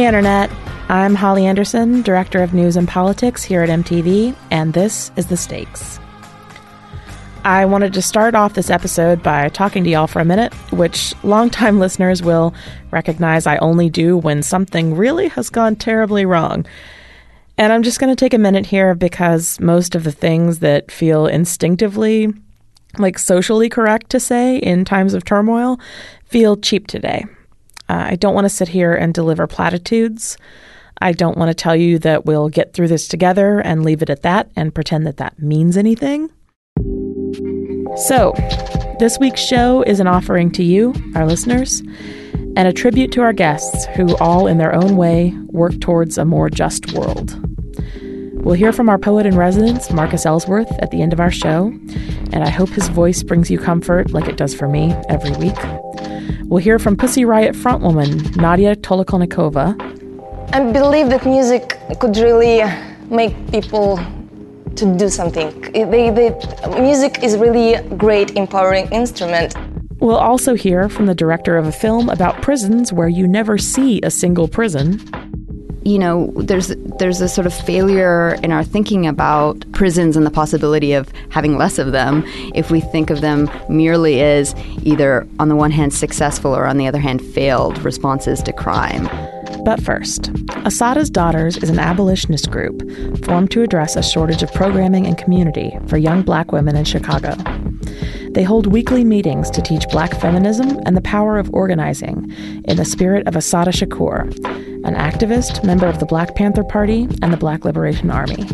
Hey, Internet. I'm Holly Anderson, Director of News and Politics here at MTV, and this is The Stakes. I wanted to start off this episode by talking to y'all for a minute, which longtime listeners will recognize I only do when something really has gone terribly wrong. And I'm just going to take a minute here because most of the things that feel instinctively like socially correct to say in times of turmoil feel cheap today. Uh, I don't want to sit here and deliver platitudes. I don't want to tell you that we'll get through this together and leave it at that and pretend that that means anything. So, this week's show is an offering to you, our listeners, and a tribute to our guests who, all in their own way, work towards a more just world. We'll hear from our poet in residence, Marcus Ellsworth, at the end of our show, and I hope his voice brings you comfort like it does for me every week. We'll hear from Pussy Riot frontwoman Nadya Tolokonnikova. I believe that music could really make people to do something. They, they, music is really a great empowering instrument. We'll also hear from the director of a film about prisons where you never see a single prison you know, there's there's a sort of failure in our thinking about prisons and the possibility of having less of them if we think of them merely as either on the one hand successful or on the other hand failed responses to crime. But first, Assata's Daughters is an abolitionist group formed to address a shortage of programming and community for young black women in Chicago. They hold weekly meetings to teach black feminism and the power of organizing in the spirit of Assata Shakur, an activist, member of the Black Panther Party and the Black Liberation Army.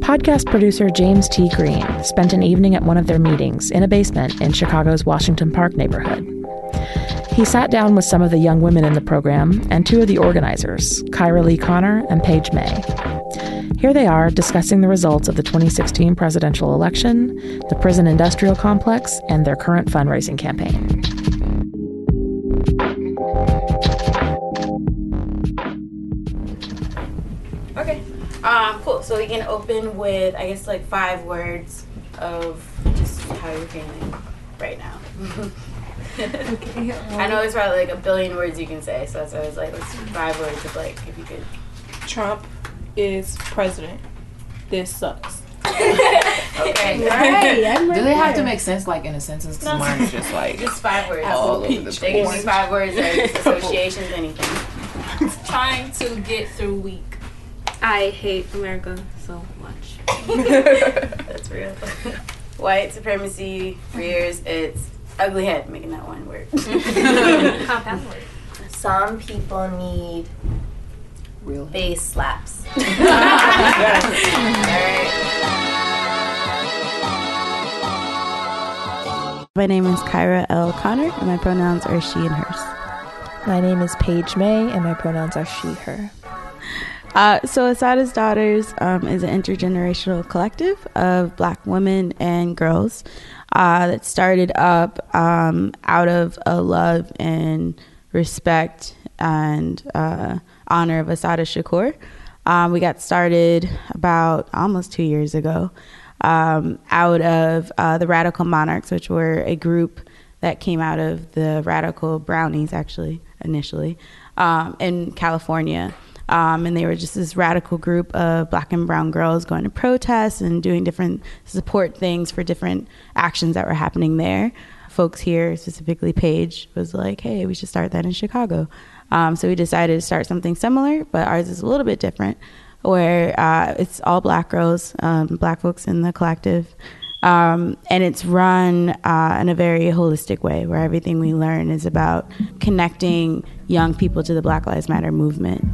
Podcast producer James T. Green spent an evening at one of their meetings in a basement in Chicago's Washington Park neighborhood. He sat down with some of the young women in the program and two of the organizers, Kyra Lee Connor and Paige May. Here they are discussing the results of the 2016 presidential election, the prison industrial complex, and their current fundraising campaign. Okay. Um, cool. So we can open with, I guess, like five words of just how you're feeling right now. okay. I know there's probably like a billion words you can say, so that's why I was like, let's five words of like, if you could. Trump is president. This sucks. okay. Right. Do they have to make sense like in a sentence? Because no, mine's just like just five words. All over the They can be five words or associations, anything. Trying to get through week. I hate America so much. That's real. White supremacy for years. It's ugly head. Making that one word. Compound word. Some people need real bass slaps. My name is Kyra L. Connor, and my pronouns are she and hers. My name is Paige May, and my pronouns are she, her. Uh, so, Assata's Daughters um, is an intergenerational collective of black women and girls uh, that started up um, out of a love and respect and uh, honor of Assata Shakur. Um, we got started about almost two years ago um, out of uh, the Radical Monarchs, which were a group that came out of the Radical Brownies, actually, initially, um, in California. Um, and they were just this radical group of black and brown girls going to protests and doing different support things for different actions that were happening there. Folks here, specifically Paige, was like, hey, we should start that in Chicago. Um, so we decided to start something similar, but ours is a little bit different, where uh, it's all black girls, um, black folks in the collective. Um, and it's run uh, in a very holistic way where everything we learn is about connecting young people to the Black Lives Matter movement.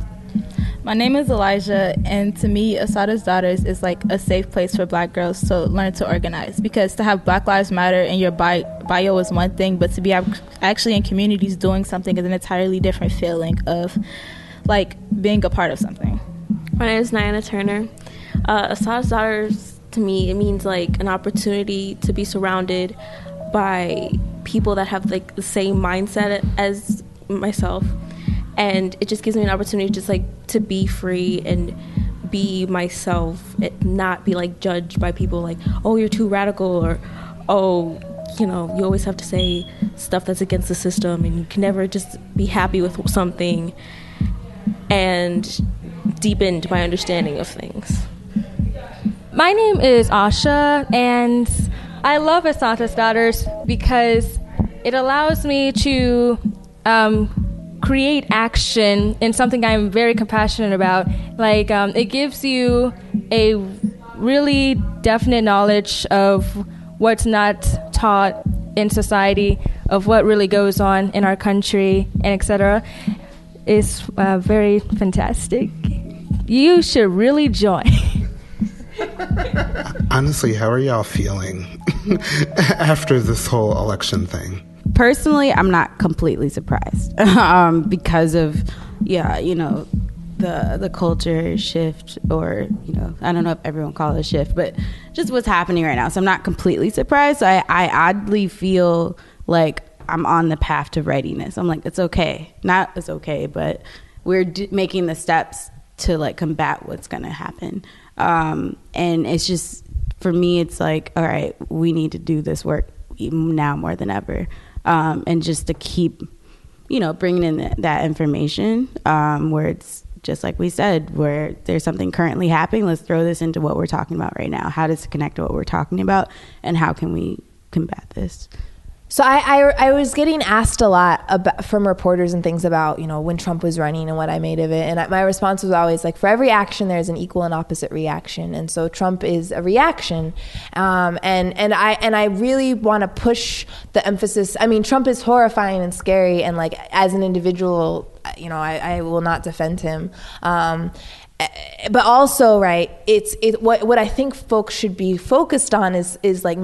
My name is Elijah, and to me, Assata's Daughters is like a safe place for black girls to learn to organize. Because to have Black Lives Matter in your bio, is one thing, but to be actually in communities doing something is an entirely different feeling of like being a part of something. My name is Niana Turner. Uh, Assata's Daughters to me, it means like an opportunity to be surrounded by people that have like the same mindset as myself and it just gives me an opportunity just like to be free and be myself and not be like judged by people like oh you're too radical or oh you know you always have to say stuff that's against the system and you can never just be happy with something and deepened my understanding of things. My name is Asha, and I love Assata's Daughters because it allows me to um, create action in something I'm very compassionate about. Like, um, it gives you a really definite knowledge of what's not taught in society, of what really goes on in our country, and etc. It's uh, very fantastic. You should really join. Honestly, how are y'all feeling after this whole election thing? Personally, I'm not completely surprised um, because of, yeah, you know, the the culture shift, or you know, I don't know if everyone calls it a shift, but just what's happening right now. So I'm not completely surprised. I, I oddly feel like I'm on the path to readiness. I'm like, it's okay, not it's okay, but we're d- making the steps to like combat what's to happen. Um, and it's just for me, it's like, all right, we need to do this work now more than ever, um, and just to keep, you know, bringing in that information um, where it's just like we said, where there's something currently happening. Let's throw this into what we're talking about right now. How does it connect to what we're talking about, and how can we combat this? So I, I, I, was getting asked a lot about, from reporters and things about you know when Trump was running and what I made of it, and I, my response was always like for every action there's an equal and opposite reaction, and so Trump is a reaction, um, and and I and I really want to push the emphasis. I mean, Trump is horrifying and scary, and like as an individual, you know, I, I will not defend him. Um, but also, right? It's it. What what I think folks should be focused on is is like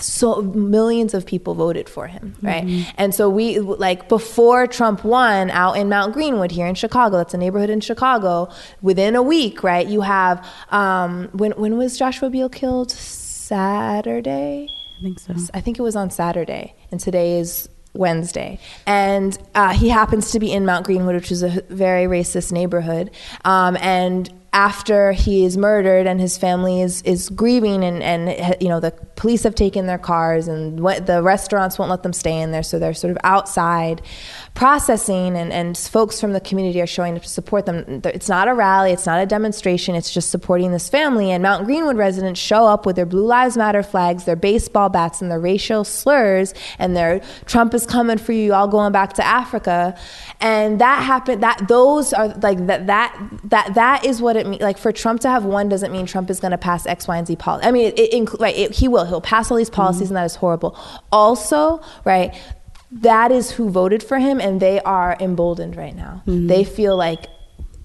so millions of people voted for him, right? Mm-hmm. And so we like before Trump won out in Mount Greenwood here in Chicago. That's a neighborhood in Chicago. Within a week, right? You have um, when when was Joshua Beal killed? Saturday. I think so. I think it was on Saturday, and today is Wednesday. And uh, he happens to be in Mount Greenwood, which is a very racist neighborhood. Um, and after he is murdered and his family is, is grieving and, and you know the police have taken their cars and the restaurants won't let them stay in there. So they're sort of outside processing and, and folks from the community are showing up to support them. It's not a rally. It's not a demonstration. It's just supporting this family. And Mount Greenwood residents show up with their Blue Lives Matter flags their baseball bats and their racial slurs. And their Trump is coming for you. All going back to Africa. And that happened that those are like that that that that is what it means like for Trump to have one doesn't mean Trump is going to pass X Y and Z policy I mean it, it, right it, he will he'll pass all these policies mm-hmm. and that is horrible also right that is who voted for him and they are emboldened right now mm-hmm. they feel like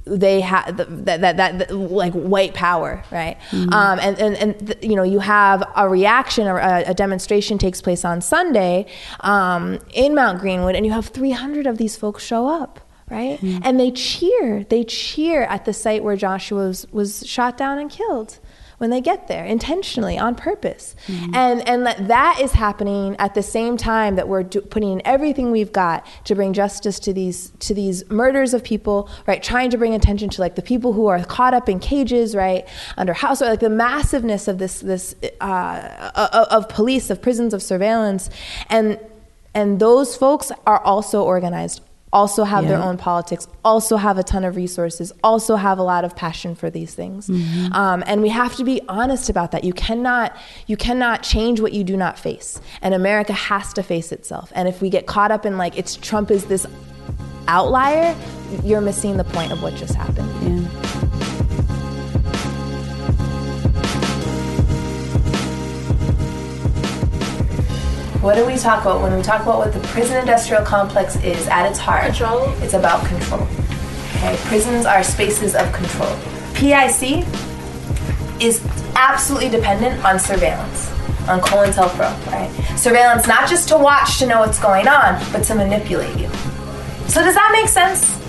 they have that, that, that, that, like white power, right? Mm-hmm. Um, and and, and th- you know, you have a reaction or a, a demonstration takes place on Sunday um, in Mount Greenwood, and you have 300 of these folks show up, right? Mm-hmm. And they cheer, they cheer at the site where Joshua was, was shot down and killed when they get there intentionally on purpose mm-hmm. and and that, that is happening at the same time that we're do, putting in everything we've got to bring justice to these to these murders of people right trying to bring attention to like the people who are caught up in cages right under house like the massiveness of this this uh, of police of prisons of surveillance and and those folks are also organized also have yeah. their own politics, also have a ton of resources, also have a lot of passion for these things. Mm-hmm. Um, and we have to be honest about that. You cannot you cannot change what you do not face, and America has to face itself. And if we get caught up in like it's Trump is this outlier, you're missing the point of what just happened. Yeah. What do we talk about when we talk about what the prison industrial complex is at its heart? Control. It's about control. Okay, prisons are spaces of control. PIC is absolutely dependent on surveillance, on COINTELPRO, right? Surveillance not just to watch to know what's going on, but to manipulate you. So does that make sense?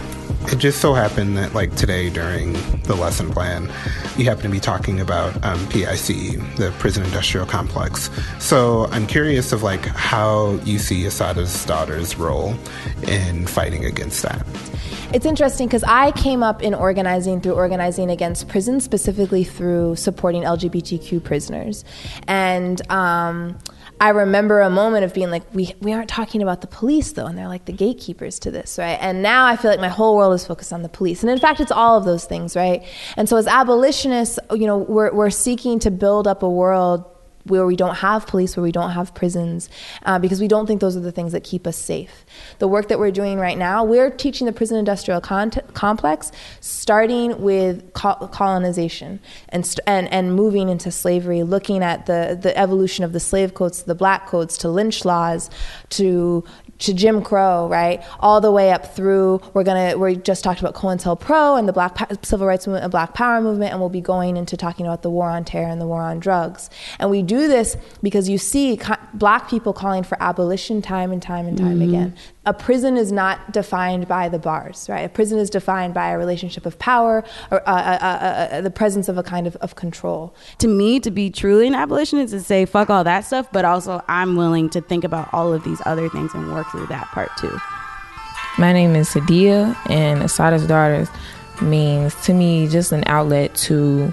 It just so happened that, like today during the lesson plan, you happen to be talking about um, PIC, the prison industrial complex. So I'm curious of like how you see Assata's daughter's role in fighting against that. it's interesting because I came up in organizing through organizing against prisons, specifically through supporting LGBTQ prisoners. And um, I remember a moment of being like, we, we aren't talking about the police though, and they're like the gatekeepers to this, right? And now I feel like my whole world is focused on the police. And in fact, it's all of those things, right? And so as abolitionists, you know, we're, we're seeking to build up a world where we don't have police, where we don't have prisons, uh, because we don't think those are the things that keep us safe. The work that we're doing right now, we're teaching the prison industrial con- complex, starting with co- colonization and, st- and and moving into slavery, looking at the the evolution of the slave codes, the black codes, to lynch laws, to to Jim Crow, right? All the way up through, we're gonna, we just talked about COINTELPRO and the Black pa- Civil Rights Movement and Black Power Movement, and we'll be going into talking about the war on terror and the war on drugs. And we do this because you see co- black people calling for abolition time and time and time Mhm. again. A prison is not defined by the bars, right? A prison is defined by a relationship of power or uh, uh, uh, uh, the presence of a kind of, of control. To me, to be truly an abolitionist is to say fuck all that stuff, but also I'm willing to think about all of these other things and work through that part too. My name is Sadia, and Assata's Daughters means to me just an outlet to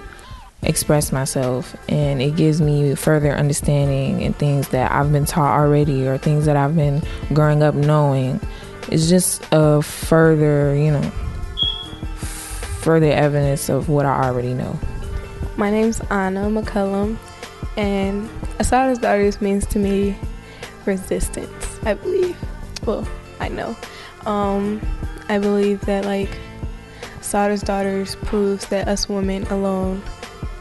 express myself, and it gives me further understanding and things that I've been taught already or things that I've been growing up knowing. It's just a further, you know, further evidence of what I already know. My name's Anna McCullum, and Assata's Daughters means to me resistance, I believe. Well, I know. Um, I believe that, like, Assata's Daughters proves that us women alone,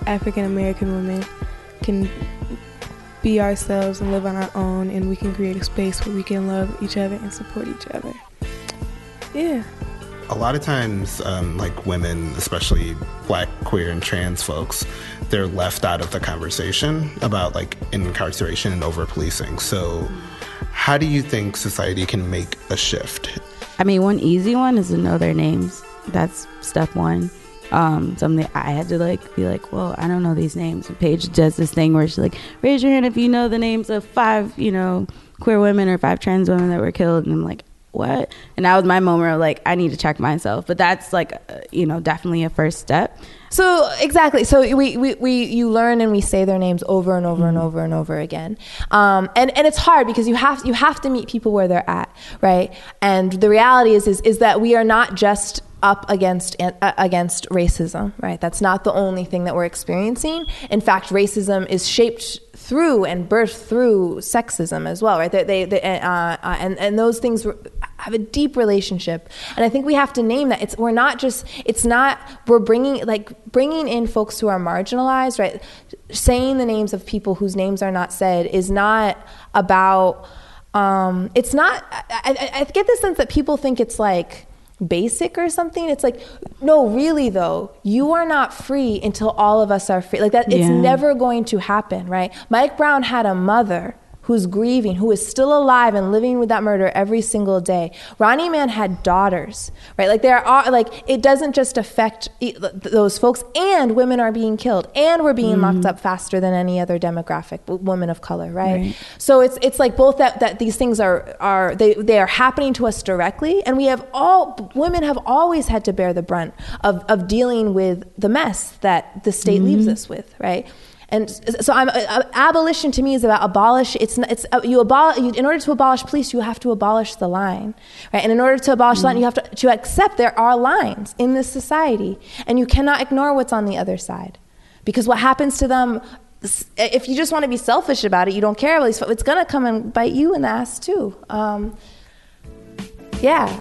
African American women, can be ourselves and live on our own, and we can create a space where we can love each other and support each other. Yeah. a lot of times, um, like women, especially black, queer, and trans folks, they're left out of the conversation about like incarceration and over policing. So, how do you think society can make a shift? I mean, one easy one is to know their names. That's step one. Um, something I had to like be like, well, I don't know these names. And Paige does this thing where she's like, raise your hand if you know the names of five, you know, queer women or five trans women that were killed. And I'm like, what? And that was my moment of like, I need to check myself. But that's like, uh, you know, definitely a first step. So exactly. So we, we, we you learn and we say their names over and over and over and over again. Um, and, and it's hard because you have you have to meet people where they're at, right? And the reality is is, is that we are not just up against uh, against racism, right? That's not the only thing that we're experiencing. In fact, racism is shaped through and birthed through sexism as well, right? They, they, they uh, uh, and and those things have a deep relationship, and I think we have to name that. It's we're not just it's not we're bringing like bringing in folks who are marginalized, right? Saying the names of people whose names are not said is not about. Um, it's not. I, I, I get the sense that people think it's like basic or something. It's like, no, really though, you are not free until all of us are free. Like that, it's never going to happen, right? Mike Brown had a mother who's grieving, who is still alive and living with that murder every single day. Ronnie Man had daughters, right? Like there are, like it doesn't just affect those folks, and women are being killed, and we're being locked mm. up faster than any other demographic, women of color, right? Right. So it's it's like both that that these things are are they they are happening to us directly, and we have all women have always had to bear the brunt of of dealing with the mess that the state leaves mm-hmm. us with, right? And so, I'm, uh, abolition to me is about abolish. It's not, it's uh, you abolish. In order to abolish police, you have to abolish the line, right? And in order to abolish the line, you have to, to accept there are lines in this society, and you cannot ignore what's on the other side, because what happens to them if you just want to be selfish about it, you don't care about these. It's gonna come and bite you in the ass too. Um, yeah.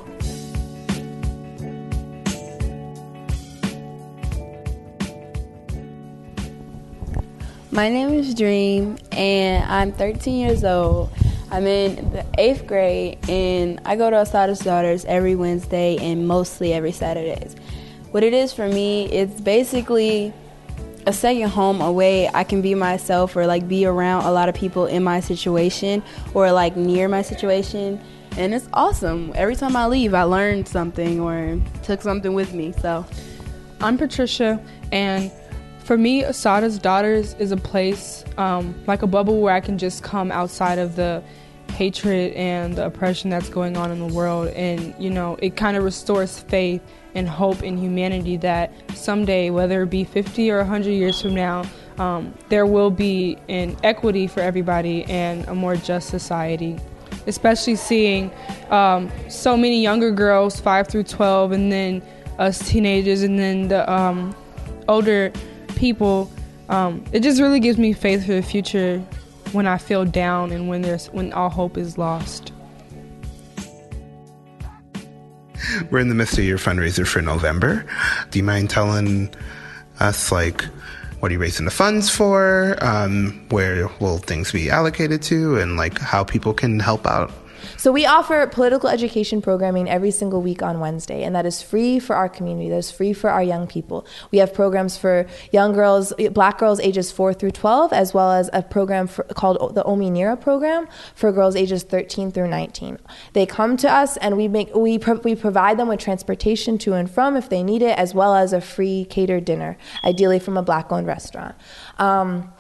My name is Dream, and I'm 13 years old. I'm in the eighth grade, and I go to Assata's Daughters every Wednesday and mostly every Saturdays. What it is for me, it's basically a second home, a way I can be myself or like be around a lot of people in my situation or like near my situation. And it's awesome. Every time I leave, I learned something or took something with me. So I'm Patricia, and for me, Assata's Daughters is a place um, like a bubble where I can just come outside of the hatred and the oppression that's going on in the world. And, you know, it kind of restores faith and hope in humanity that someday, whether it be 50 or 100 years from now, um, there will be an equity for everybody and a more just society. Especially seeing um, so many younger girls, 5 through 12, and then us teenagers, and then the um, older people. Um, it just really gives me faith for the future when I feel down and when there's when all hope is lost. We're in the midst of your fundraiser for November. Do you mind telling us, like, what are you raising the funds for? Um, where will things be allocated to? And, like, how people can help out? So we offer political education programming every single week on Wednesday, and that is free for our community. That is free for our young people. We have programs for young girls, black girls ages 4 through 12, as well as a program for, called the Ominira program for girls ages 13 through 19. They come to us, and we make we pro- we provide them with transportation to and from if they need it, as well as a free catered dinner, ideally from a black-owned restaurant. Um,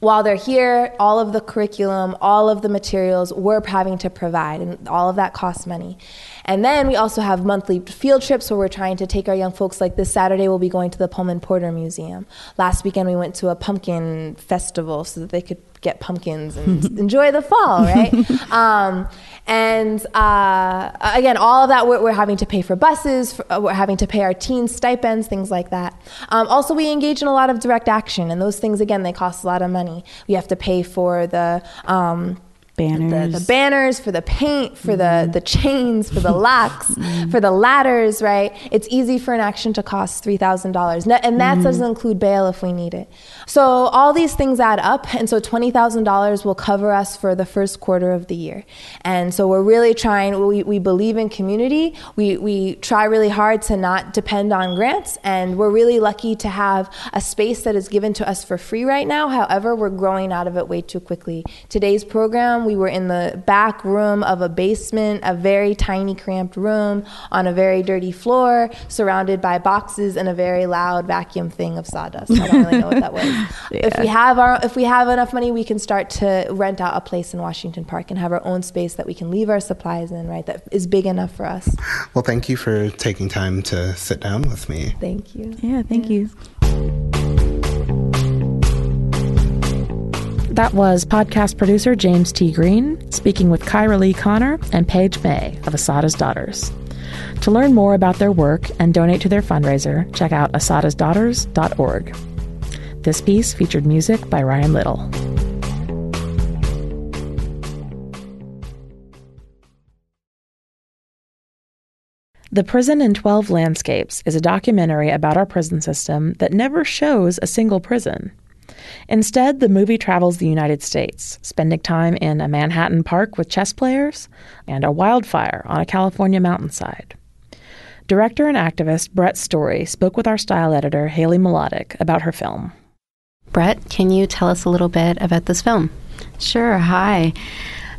while they're here, all of the curriculum, all of the materials we're having to provide, and all of that costs money. And then we also have monthly field trips where we're trying to take our young folks. Like this Saturday, we'll be going to the Pullman Porter Museum. Last weekend, we went to a pumpkin festival so that they could get pumpkins and enjoy the fall, right? um, and uh, again, all of that we're, we're, having to pay for buses, for, uh, we're having to pay our teens stipends, things like that. Um, also, we engage in a lot of direct action, and those things, again, they cost a lot of money. We have to pay for the um, banners, the, the, banners for the paint, for mm-hmm. the the chains, for the locks, mm-hmm. for the ladders. Right? It's easy for an action to cost three thousand dollars, and that mm-hmm. doesn't include bail if we need it. So all these things add up, and so twenty thousand dollars will cover us for the first quarter of the year. And so we're really trying. We, we believe in community. We we try really hard to not depend on grants, and we're really lucky to have a space that is given to us for free right now. However, we're growing out of it way too quickly. Today's program we were in the back room of a basement, a very tiny, cramped room on a very dirty floor, surrounded by boxes and a very loud vacuum thing of sawdust. I don't really know what that was. yeah. If we have our, if we have enough money, we can start to rent out a place in Washington Park and have our own space that we can leave our supplies in. Right, that is big enough for us. Well, thank you for taking time to sit down with me. Thank you. Yeah, thank yeah. you. That was podcast producer James T. Green speaking with Kyra Lee Connor and Paige May of Assata's Daughters. To learn more about their work and donate to their fundraiser, check out assatasdaughters.org. This piece featured music by Ryan Little. The Prison in 12 Landscapes is a documentary about our prison system that never shows a single prison. Instead, the movie travels the United States, spending time in a Manhattan park with chess players and a wildfire on a California mountainside. Director and activist Brett Story spoke with our style editor, Haley Mlotek, about her film. Brett, can you tell us a little bit about this film? Sure. Hi.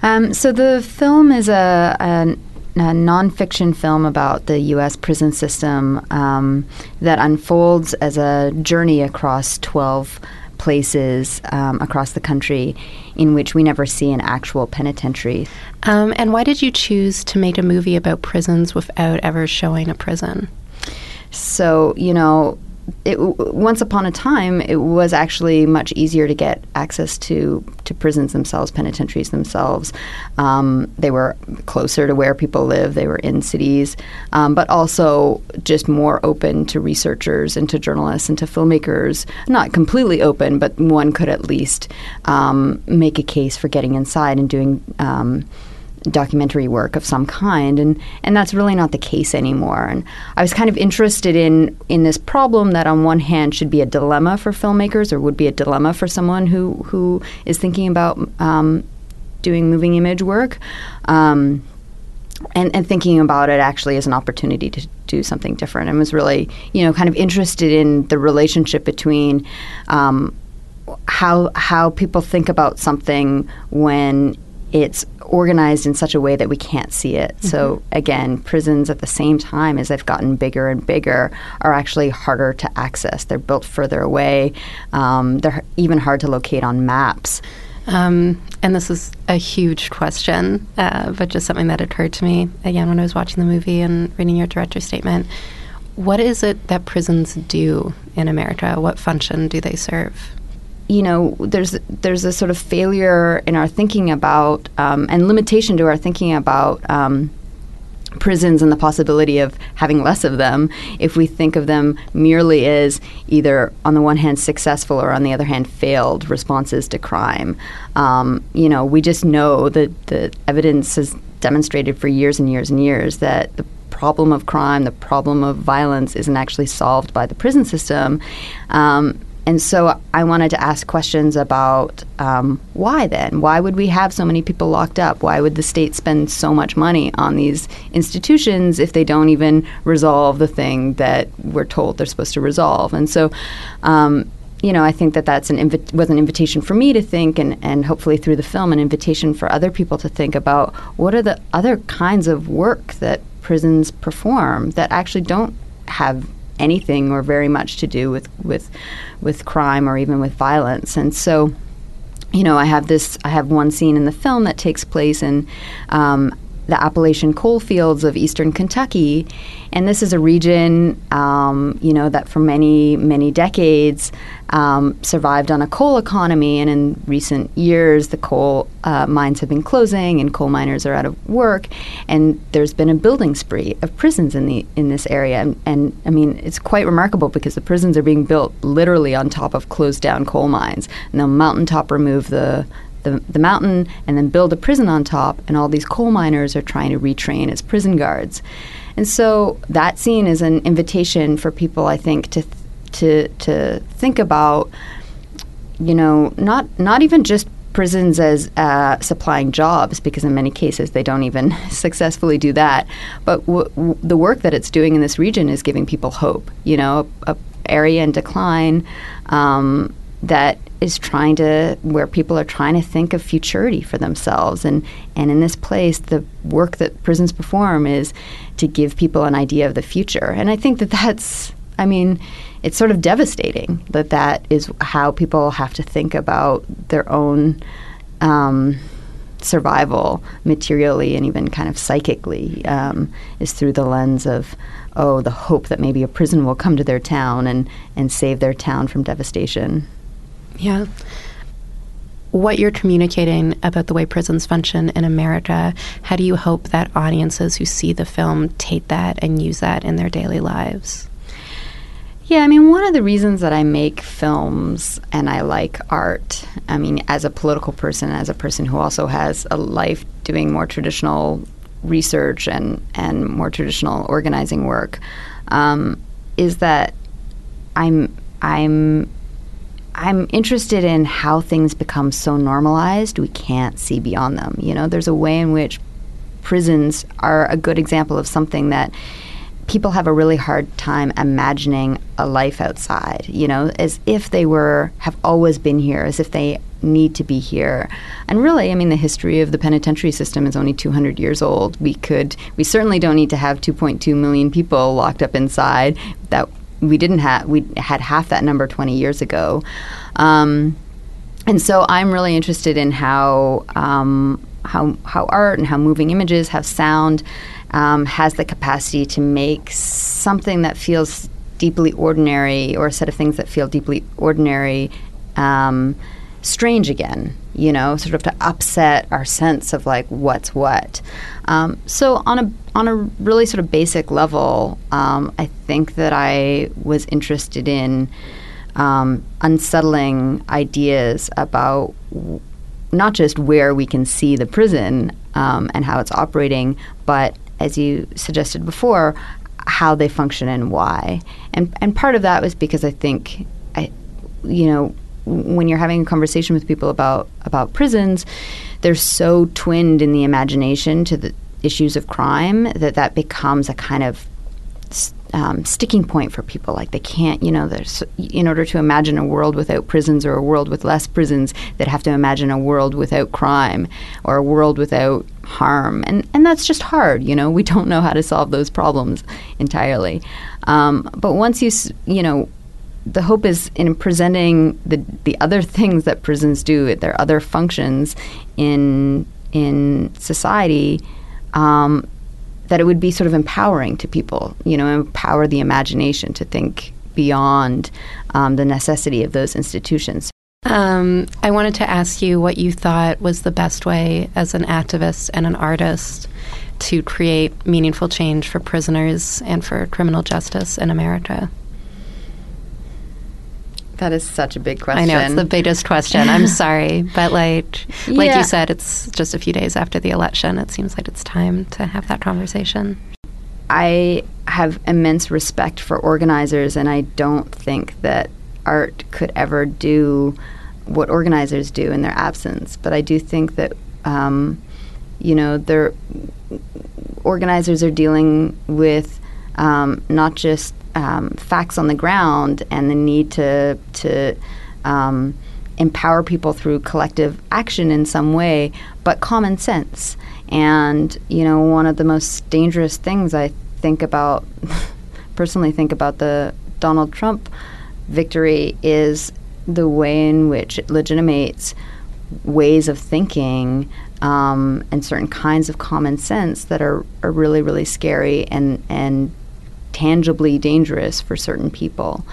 Um, so the film is a, a a nonfiction film about the U.S. prison system um, that unfolds as a journey across 12 places um, across the country in which we never see an actual penitentiary. Um, and why did you choose to make a movie about prisons without ever showing a prison? So, you know, it, once upon a time, it was actually much easier to get access to, to prisons themselves, penitentiaries themselves. Um, they were closer to where people live, they were in cities, um, but also just more open to researchers and to journalists and to filmmakers. Not completely open, but one could at least um, make a case for getting inside and doing um, documentary work of some kind and and that's really not the case anymore. And I was kind of interested in in this problem that on one hand should be a dilemma for filmmakers or would be a dilemma for someone who who is thinking about um, doing moving image work um, and, and thinking about it actually as an opportunity to do something different. And was really you know kind of interested in the relationship between um, how how people think about something when it's organized in such a way that we can't see it. Mm-hmm. So again, prisons at the same time as they've gotten bigger and bigger are actually harder to access. They're built further away. Um, they're even hard to locate on maps. Um, and this is a huge question, uh, but just something that occurred to me again when I was watching the movie and reading your director's statement. What is it that prisons do in America? What function do they serve? You know, there's there's a sort of failure in our thinking about um, and limitation to our thinking about um, prisons and the possibility of having less of them if we think of them merely as either on the one hand successful or on the other hand failed responses to crime. Um, you know, we just know that the evidence has demonstrated for years and years and years that the problem of crime, the problem of violence, isn't actually solved by the prison system. Um, and so I wanted to ask questions about um, why then? Why would we have so many people locked up? Why would the state spend so much money on these institutions if they don't even resolve the thing that we're told they're supposed to resolve? And so, um, you know, I think that that's an invi- was an invitation for me to think, and, and hopefully through the film, an invitation for other people to think about what are the other kinds of work that prisons perform that actually don't have anything or very much to do with with with crime or even with violence. And so, you know, I have this. I have one scene in the film that takes place in um, the Appalachian coal fields of eastern Kentucky. And this is a region, um, you know, that for many, many decades um, survived on a coal economy. And in recent years, the coal uh, mines have been closing and coal miners are out of work. And there's been a building spree of prisons in, the, in this area. And, and I mean, it's quite remarkable because the prisons are being built literally on top of closed down coal mines. And they'll mountaintop remove the the, the mountain and then build a prison on top, and all these coal miners are trying to retrain as prison guards. And so that scene is an invitation for people, I think, to th- to to think about, you know, not not even just prisons as uh, supplying jobs, because in many cases they don't even successfully do that. But w- w- the work that it's doing in this region is giving people hope. You know, a, area in decline. Um, that is trying to where people are trying to think of futurity for themselves. And and in this place the work that prisons perform is to give people an idea of the future. And i think that that's i mean it's sort of devastating that that is how people have to think about their own um, survival materially and even kind of psychically um, is through the lens of oh the hope that maybe a prison will come to their town and and save their town from devastation yeah. What you're communicating about the way prisons function in America, how do you hope that audiences who see the film take that and use that in their daily lives? Yeah, I mean, one of the reasons that I make films and I like art, I mean, as a political person, as a person who also has a life doing more traditional research and, and more traditional organizing work, um, is that I'm I'm I'm interested in how things become so normalized we can't see beyond them. You know, there's a way in which prisons are a good example of something that people have a really hard time imagining a life outside, you know, as if they were have always been here, as if they need to be here. And really, I mean, the history of the penitentiary system is only 200 years old. We could, we certainly don't need to have 2.2 million people locked up inside. That we didn't have we had half that number 20 years ago. Um, and so i'm really interested in how um, how how art and how moving images how sound um, has the capacity to make something that feels deeply ordinary or a set of things that feel deeply ordinary um, strange again you know sort of to upset our sense of like what's what. Um, so on a on a really sort of basic level um, I think that I was interested in um, unsettling ideas about w- not just where we can see the prison um, and how it's operating but as you suggested before how they function and why. And and part of that was because I think I you know when you're having a conversation with people about about prisons, they're so twinned in the imagination to the issues of crime that that becomes a kind of um, sticking point for people. Like they can't, you know, there's in order to imagine a world without prisons or a world with less prisons, they'd have to imagine a world without crime or a world without harm, and and that's just hard. You know, we don't know how to solve those problems entirely. Um, but once you, you know, the hope is in presenting the the other things that prisons do, their other functions in in society. Um, that it would be sort of empowering to people, you know, empower the imagination to think beyond um, the necessity of those institutions. Um, I wanted to ask you what you thought was the best way as an activist and an artist to create meaningful change for prisoners and for criminal justice in America. That is such a big question. I know it's the biggest question. I'm sorry, but like like Yeah. you said, it's just a few days after the election. It seems like it's time to have that conversation. I have immense respect for organizers, and I don't think that art could ever do what organizers do in their absence. But I do think that, um, you know, they're, organizers are dealing with um, not just um, facts on the ground and the need to to um, empower people through collective action in some way, but common sense. And you know, one of the most dangerous things I think about, personally think about the Donald Trump victory is the way in which it legitimates ways of thinking um, and certain kinds of common sense that are, are really, really scary and, and tangibly dangerous for certain people.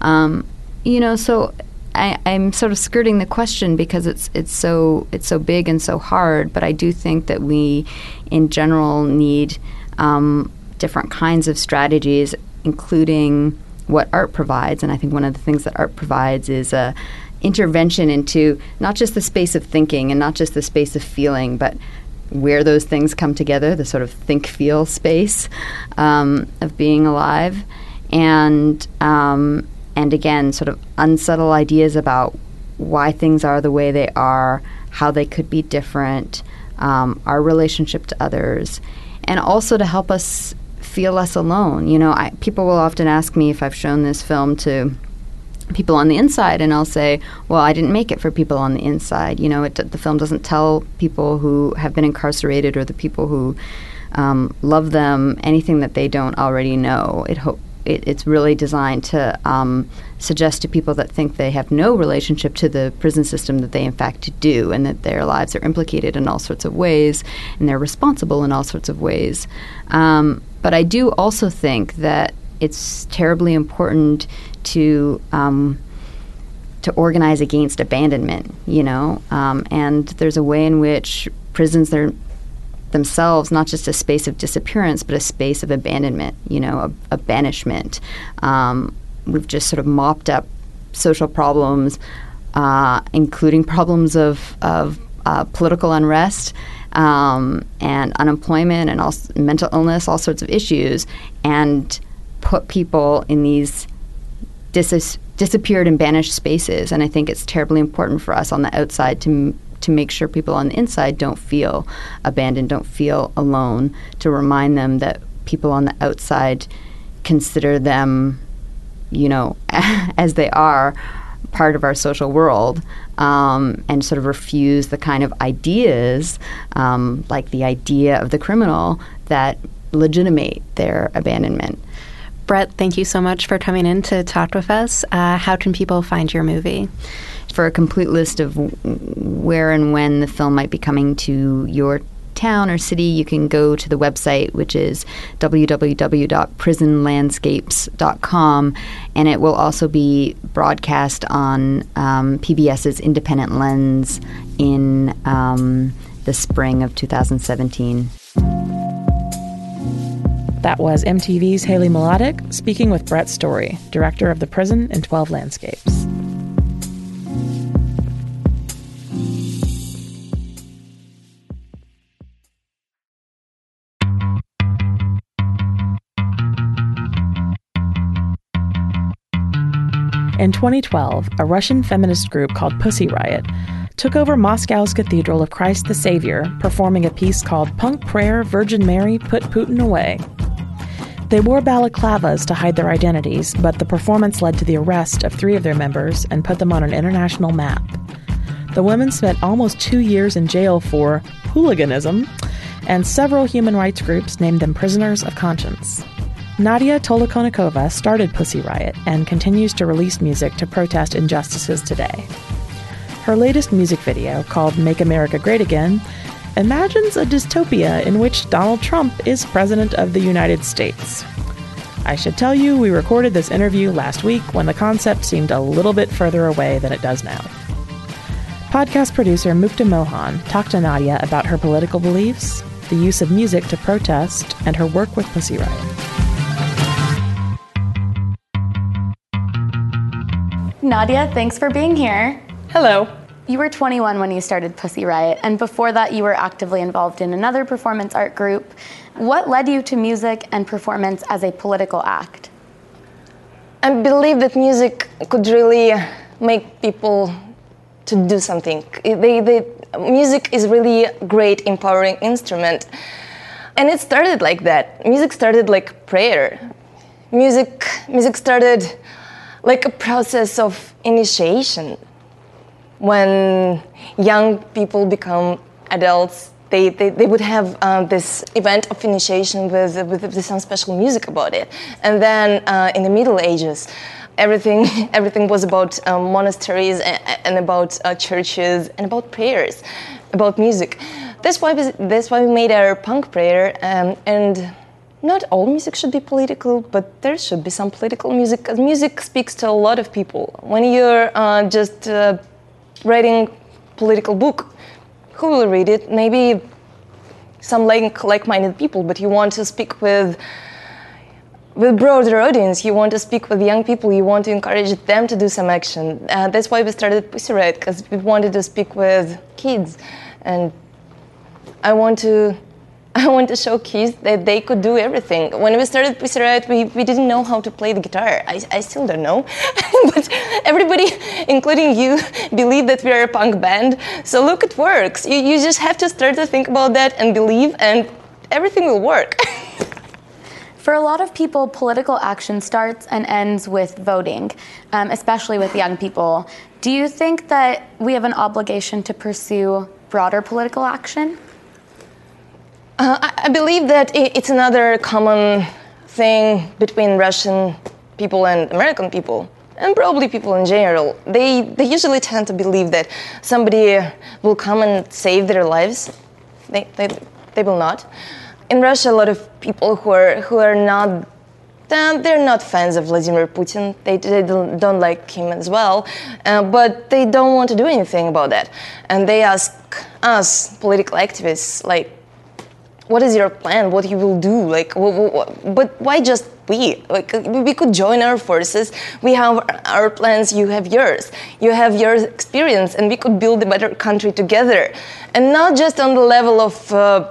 Um, you know, so I, I'm sort of skirting the question because it's it's so it's so big and so hard. But I do think that we, in general, need um, different kinds of strategies, including what art provides. And I think one of the things that art provides is a intervention into not just the space of thinking and not just the space of feeling, but where those things come together, the sort of think feel space um, of being alive, and um, and again, sort of unsubtle ideas about why things are the way they are, how they could be different, um, our relationship to others, and also to help us feel less alone. You know, I, people will often ask me if I've shown this film to people on the inside and I'll say, well, I didn't make it for people on the inside. You know, it, the film doesn't tell people who have been incarcerated or the people who um, love them anything that they don't already know. It ho- it, it's really designed to um, suggest to people that think they have no relationship to the prison system that they in fact do, and that their lives are implicated in all sorts of ways, and they're responsible in all sorts of ways. Um, but I do also think that it's terribly important to um, to organize against abandonment. You know, um, and there's a way in which prisons are themselves not just a space of disappearance, but a space of abandonment. You know, a, a banishment. Um, we've just sort of mopped up social problems, uh, including problems of of uh, political unrest. Um, and unemployment and also mental illness, all sorts of issues, and put people in these dis- disappeared and banished spaces. And I think it's terribly important for us on the outside to m- to make sure people on the inside don't feel abandoned, don't feel alone. To remind them that people on the outside consider them, you know, as they are, part of our social world. Um, and sort of refuse the kind of ideas, um, like the idea of the criminal, that legitimate their abandonment. Brett, thank you so much for coming in to talk with us. Uh, how can people find your movie? For a complete list of where and when the film might be coming to your town or city, you can go to the website, which is www.prisonlandscapes.com, and it will also be broadcast on um, PBS's Independent Lens in um, the spring of 2017. That was MTV's Haley Mlotek speaking with Brett Story, director of The Prison in 12 Landscapes. In 2012, a Russian feminist group called Pussy Riot took over Moscow's Cathedral of Christ the Savior, performing a piece called Punk Prayer Virgin Mary Put Putin Away. They wore balaclavas to hide their identities, but the performance led to the arrest of three of their members and put them on an international map. The women spent almost two years in jail for hooliganism, and several human rights groups named them prisoners of conscience. Nadya Tolokonnikova started Pussy Riot and continues to release music to protest injustices today. Her latest music video, called Make America Great Again, imagines a dystopia in which Donald Trump is President of the United States. I should tell you, we recorded this interview last week when the concept seemed a little bit further away than it does now. Podcast producer Mukta Mohan talked to Nadya about her political beliefs, the use of music to protest, and her work with Pussy Riot. Nadya, thanks for being here. Hello. You were 21 when you started Pussy Riot, and before that, you were actively involved in another performance art group. What led you to music and performance as a political act? I believe that music could really make people to do something. They, they, music is really a great empowering instrument. And it started like that. Music started like prayer. Music, music started like a process of initiation. When young people become adults, they, they, they would have uh, this event of initiation with, with, with, some special music about it. And then uh, in the Middle Ages, everything, everything was about um, monasteries and, and about uh, churches and about prayers, about music. That's why, we, that's why we made our punk prayer. Um, and not all music should be political, but there should be some political music music speaks to a lot of people. When you're uh, just writing political book, who will read it? Maybe some like like-minded people, but you want to speak with with broader audience. You want to speak with young people. You want to encourage them to do some action. Uh, that's why we started Pussy Riot because we wanted to speak with kids, and I want to I want to show kids that they could do everything. When we started Riot, we, we didn't know how to play the guitar. I, I still don't know. but everybody, including you, believe that we are a punk band. So look, it works. You, you just have to start to think about that and believe, and everything will work. For a lot of people, political action starts and ends with voting, um, especially with young people. Do you think that we have an obligation to pursue broader political action? Uh, I believe that it's another common thing between Russian people and American people, and probably people in general. They, they usually tend to believe that somebody will come and save their lives. They, they, they will not. In Russia, a lot of people who are, who are not they're not fans of Vladimir Putin. They, they don't, don't, like him as well, uh, but they don't want to do anything about that. And they ask us, political activists, like, what is your plan? What you will do? Like, but why just we? Like, we could join our forces. We have our plans. You have yours. You have your experience, and we could build a better country together, and not just on the level of uh,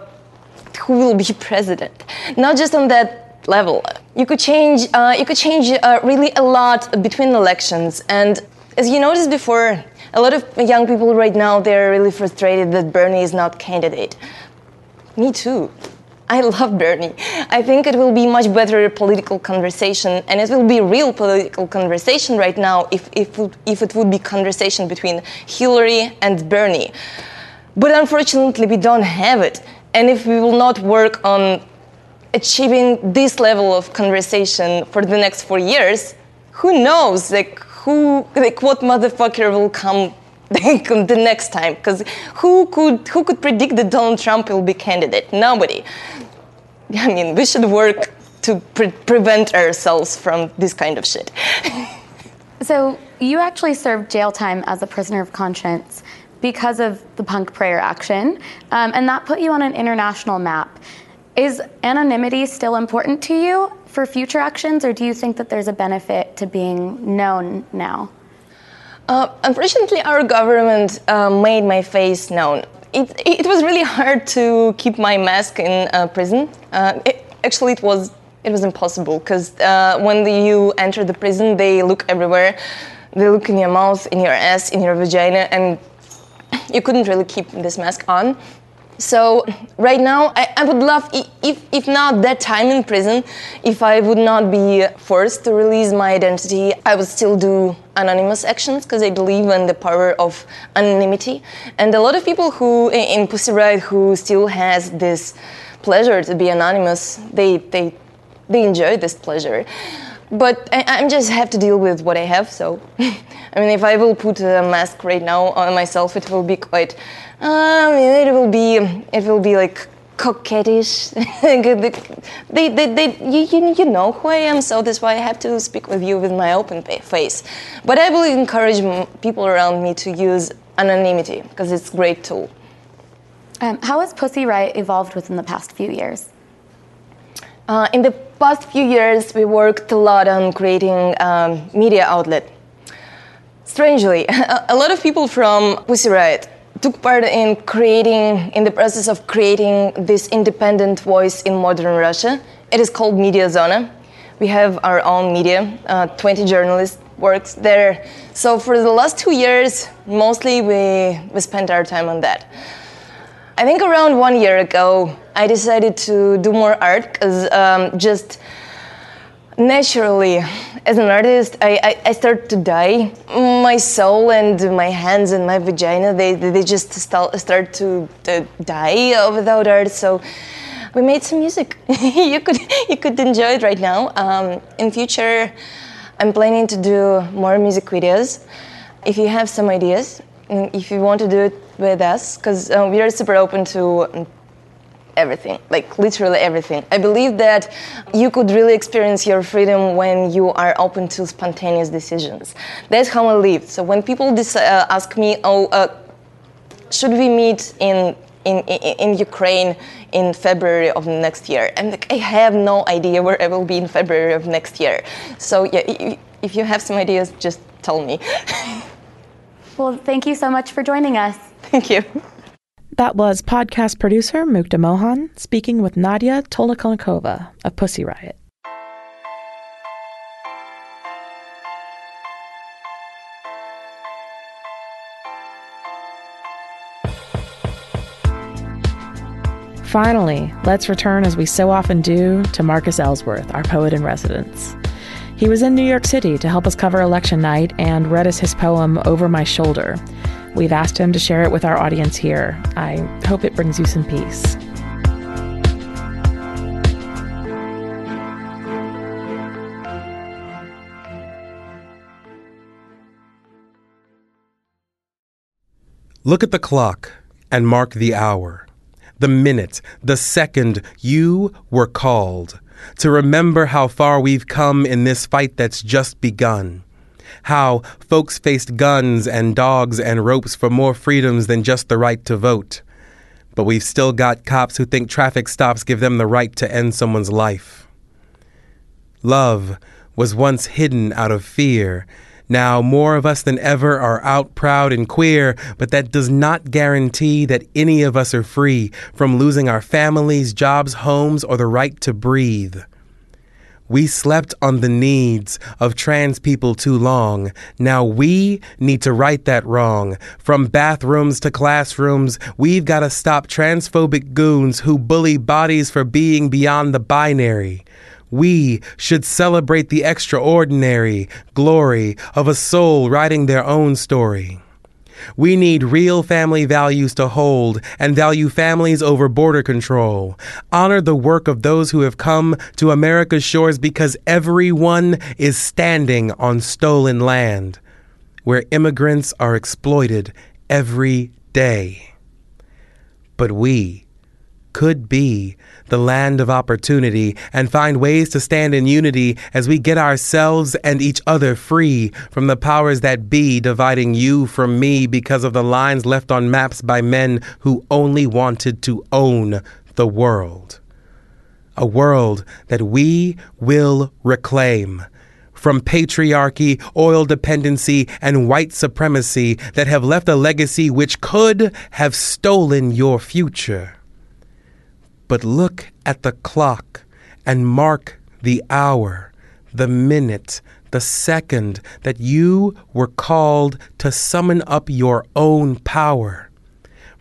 who will be president. Not just on that level. You could change. Uh, you could change uh, really a lot between elections, and as you noticed before, a lot of young people right now they're really frustrated that Bernie is not candidate. Me too. I love Bernie. I think it will be much better political conversation, and it will be real political conversation right now if, if, if it would be conversation between Hillary and Bernie. But unfortunately, we don't have it. And if we will not work on achieving this level of conversation for the next four years, who knows, like, who, like, what motherfucker will come the next time because who could who could predict that Donald Trump will be candidate? Nobody. I mean, we should work to pre- prevent ourselves from this kind of shit. so you actually served jail time as a prisoner of conscience because of the punk prayer action, um, and that put you on an international map. Is anonymity still important to you for future actions, or do you think that there's a benefit to being known now? Uh, unfortunately, our government uh, made my face known. It, it was really hard to keep my mask in uh, prison. Uh, it, actually, it was it was impossible because uh, when the, you enter the prison, they look everywhere. They look in your mouth, in your ass, in your vagina, and you couldn't really keep this mask on. So right now, I, I, would love, if, if not that time in prison, if I would not be forced to release my identity, I would still do anonymous actions because I believe in the power of anonymity. And a lot of people who in Pussy Riot who still has this pleasure to be anonymous, they they they enjoy this pleasure. But I, I just have to deal with what I have. So, I mean, if I will put a mask right now on myself, it will be quite. Mean, it will be. It will be like coquettish. they, they, they, you, you know who I am, so that's why I have to speak with you with my open face. But I will encourage people around me to use anonymity because it's a great tool. Um, how has Pussy Riot evolved within the past few years? Uh, in the past few years, we worked a lot on creating um, media outlet. Strangely, a lot of people from Pussy Riot took part in creating, in the process of creating this independent voice in modern Russia. It is called Media Zona. We have our own media, uh, 20 journalists works there. So for the last two years, mostly we, we spent our time on that. I think around one year ago, I decided to do more art because um, just naturally, as an artist, I, I, I, start to die. My soul and my hands and my vagina, they, they just start, start to, die without art. So we made some music. you could you could enjoy it right now. Um, in future, I'm planning to do more music videos. If you have some ideas, if you want to do it with us, because uh, we are super open to everything, like literally everything. I believe that you could really experience your freedom when you are open to spontaneous decisions. That's how I live. So when people dis- uh, ask me, "Oh, uh, should we meet in, in in Ukraine in February of next year?" I'm like, I have no idea where I will be in February of next year. So yeah, if you have some ideas, just tell me. well, thank you so much for joining us. Thank you. That was podcast producer Mukta Mohan speaking with Nadya Tolokonnikova of Pussy Riot. Finally, let's return as we so often do to Marcus Ellsworth, our poet in residence. He was in New York City to help us cover election night and read us his poem Over My Shoulder. We've asked him to share it with our audience here. I hope it brings you some peace. Look at the clock and mark the hour, the minute, the second you were called to remember how far we've come in this fight that's just begun how folks faced guns and dogs and ropes for more freedoms than just the right to vote. But we've still got cops who think traffic stops give them the right to end someone's life. Love was once hidden out of fear. Now, more of us than ever are out proud and queer, but that does not guarantee that any of us are free from losing our families, jobs, homes, or the right to breathe. We slept on the needs of trans people too long. Now we need to right that wrong. From bathrooms to classrooms, we've got to stop transphobic goons who bully bodies for being beyond the binary. We should celebrate the extraordinary glory of a soul writing their own story. We need real family values to hold and value families over border control. Honor the work of those who have come to America's shores because everyone is standing on stolen land where immigrants are exploited every day. But we could be the land of opportunity, and find ways to stand in unity as we get ourselves and each other free from the powers that be dividing you from me because of the lines left on maps by men who only wanted to own the world. A world that we will reclaim from patriarchy, oil dependency, and white supremacy that have left a legacy which could have stolen your future but look at the clock and mark the hour, the minute, the second that you were called to summon up your own power.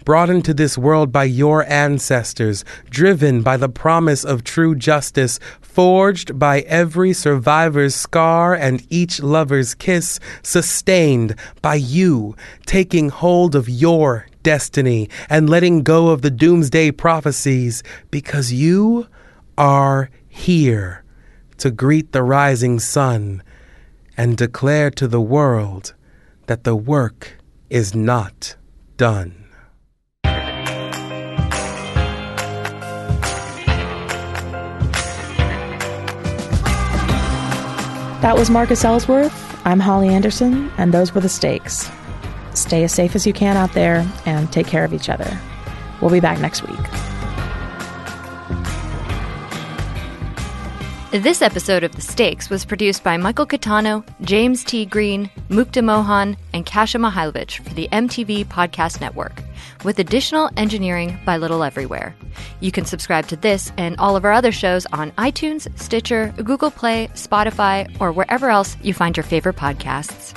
Brought into this world by your ancestors, driven by the promise of true justice, forged by every survivor's scar and each lover's kiss, sustained by you, taking hold of your destiny and letting go of the doomsday prophecies because you are here. to greet the rising sun and declare to the world that the work is not done. That was Marcus Ellsworth. I'm Holly Anderson, and those were the stakes. Stay as safe as you can out there and take care of each other. We'll be back next week. This episode of The Stakes was produced by Michael Catano, James T. Green, Mukta Mohan, and Kasia Mihailovich for the MTV Podcast Network, with additional engineering by Little Everywhere. You can subscribe to this and all of our other shows on iTunes, Stitcher, Google Play, Spotify, or wherever else you find your favorite podcasts.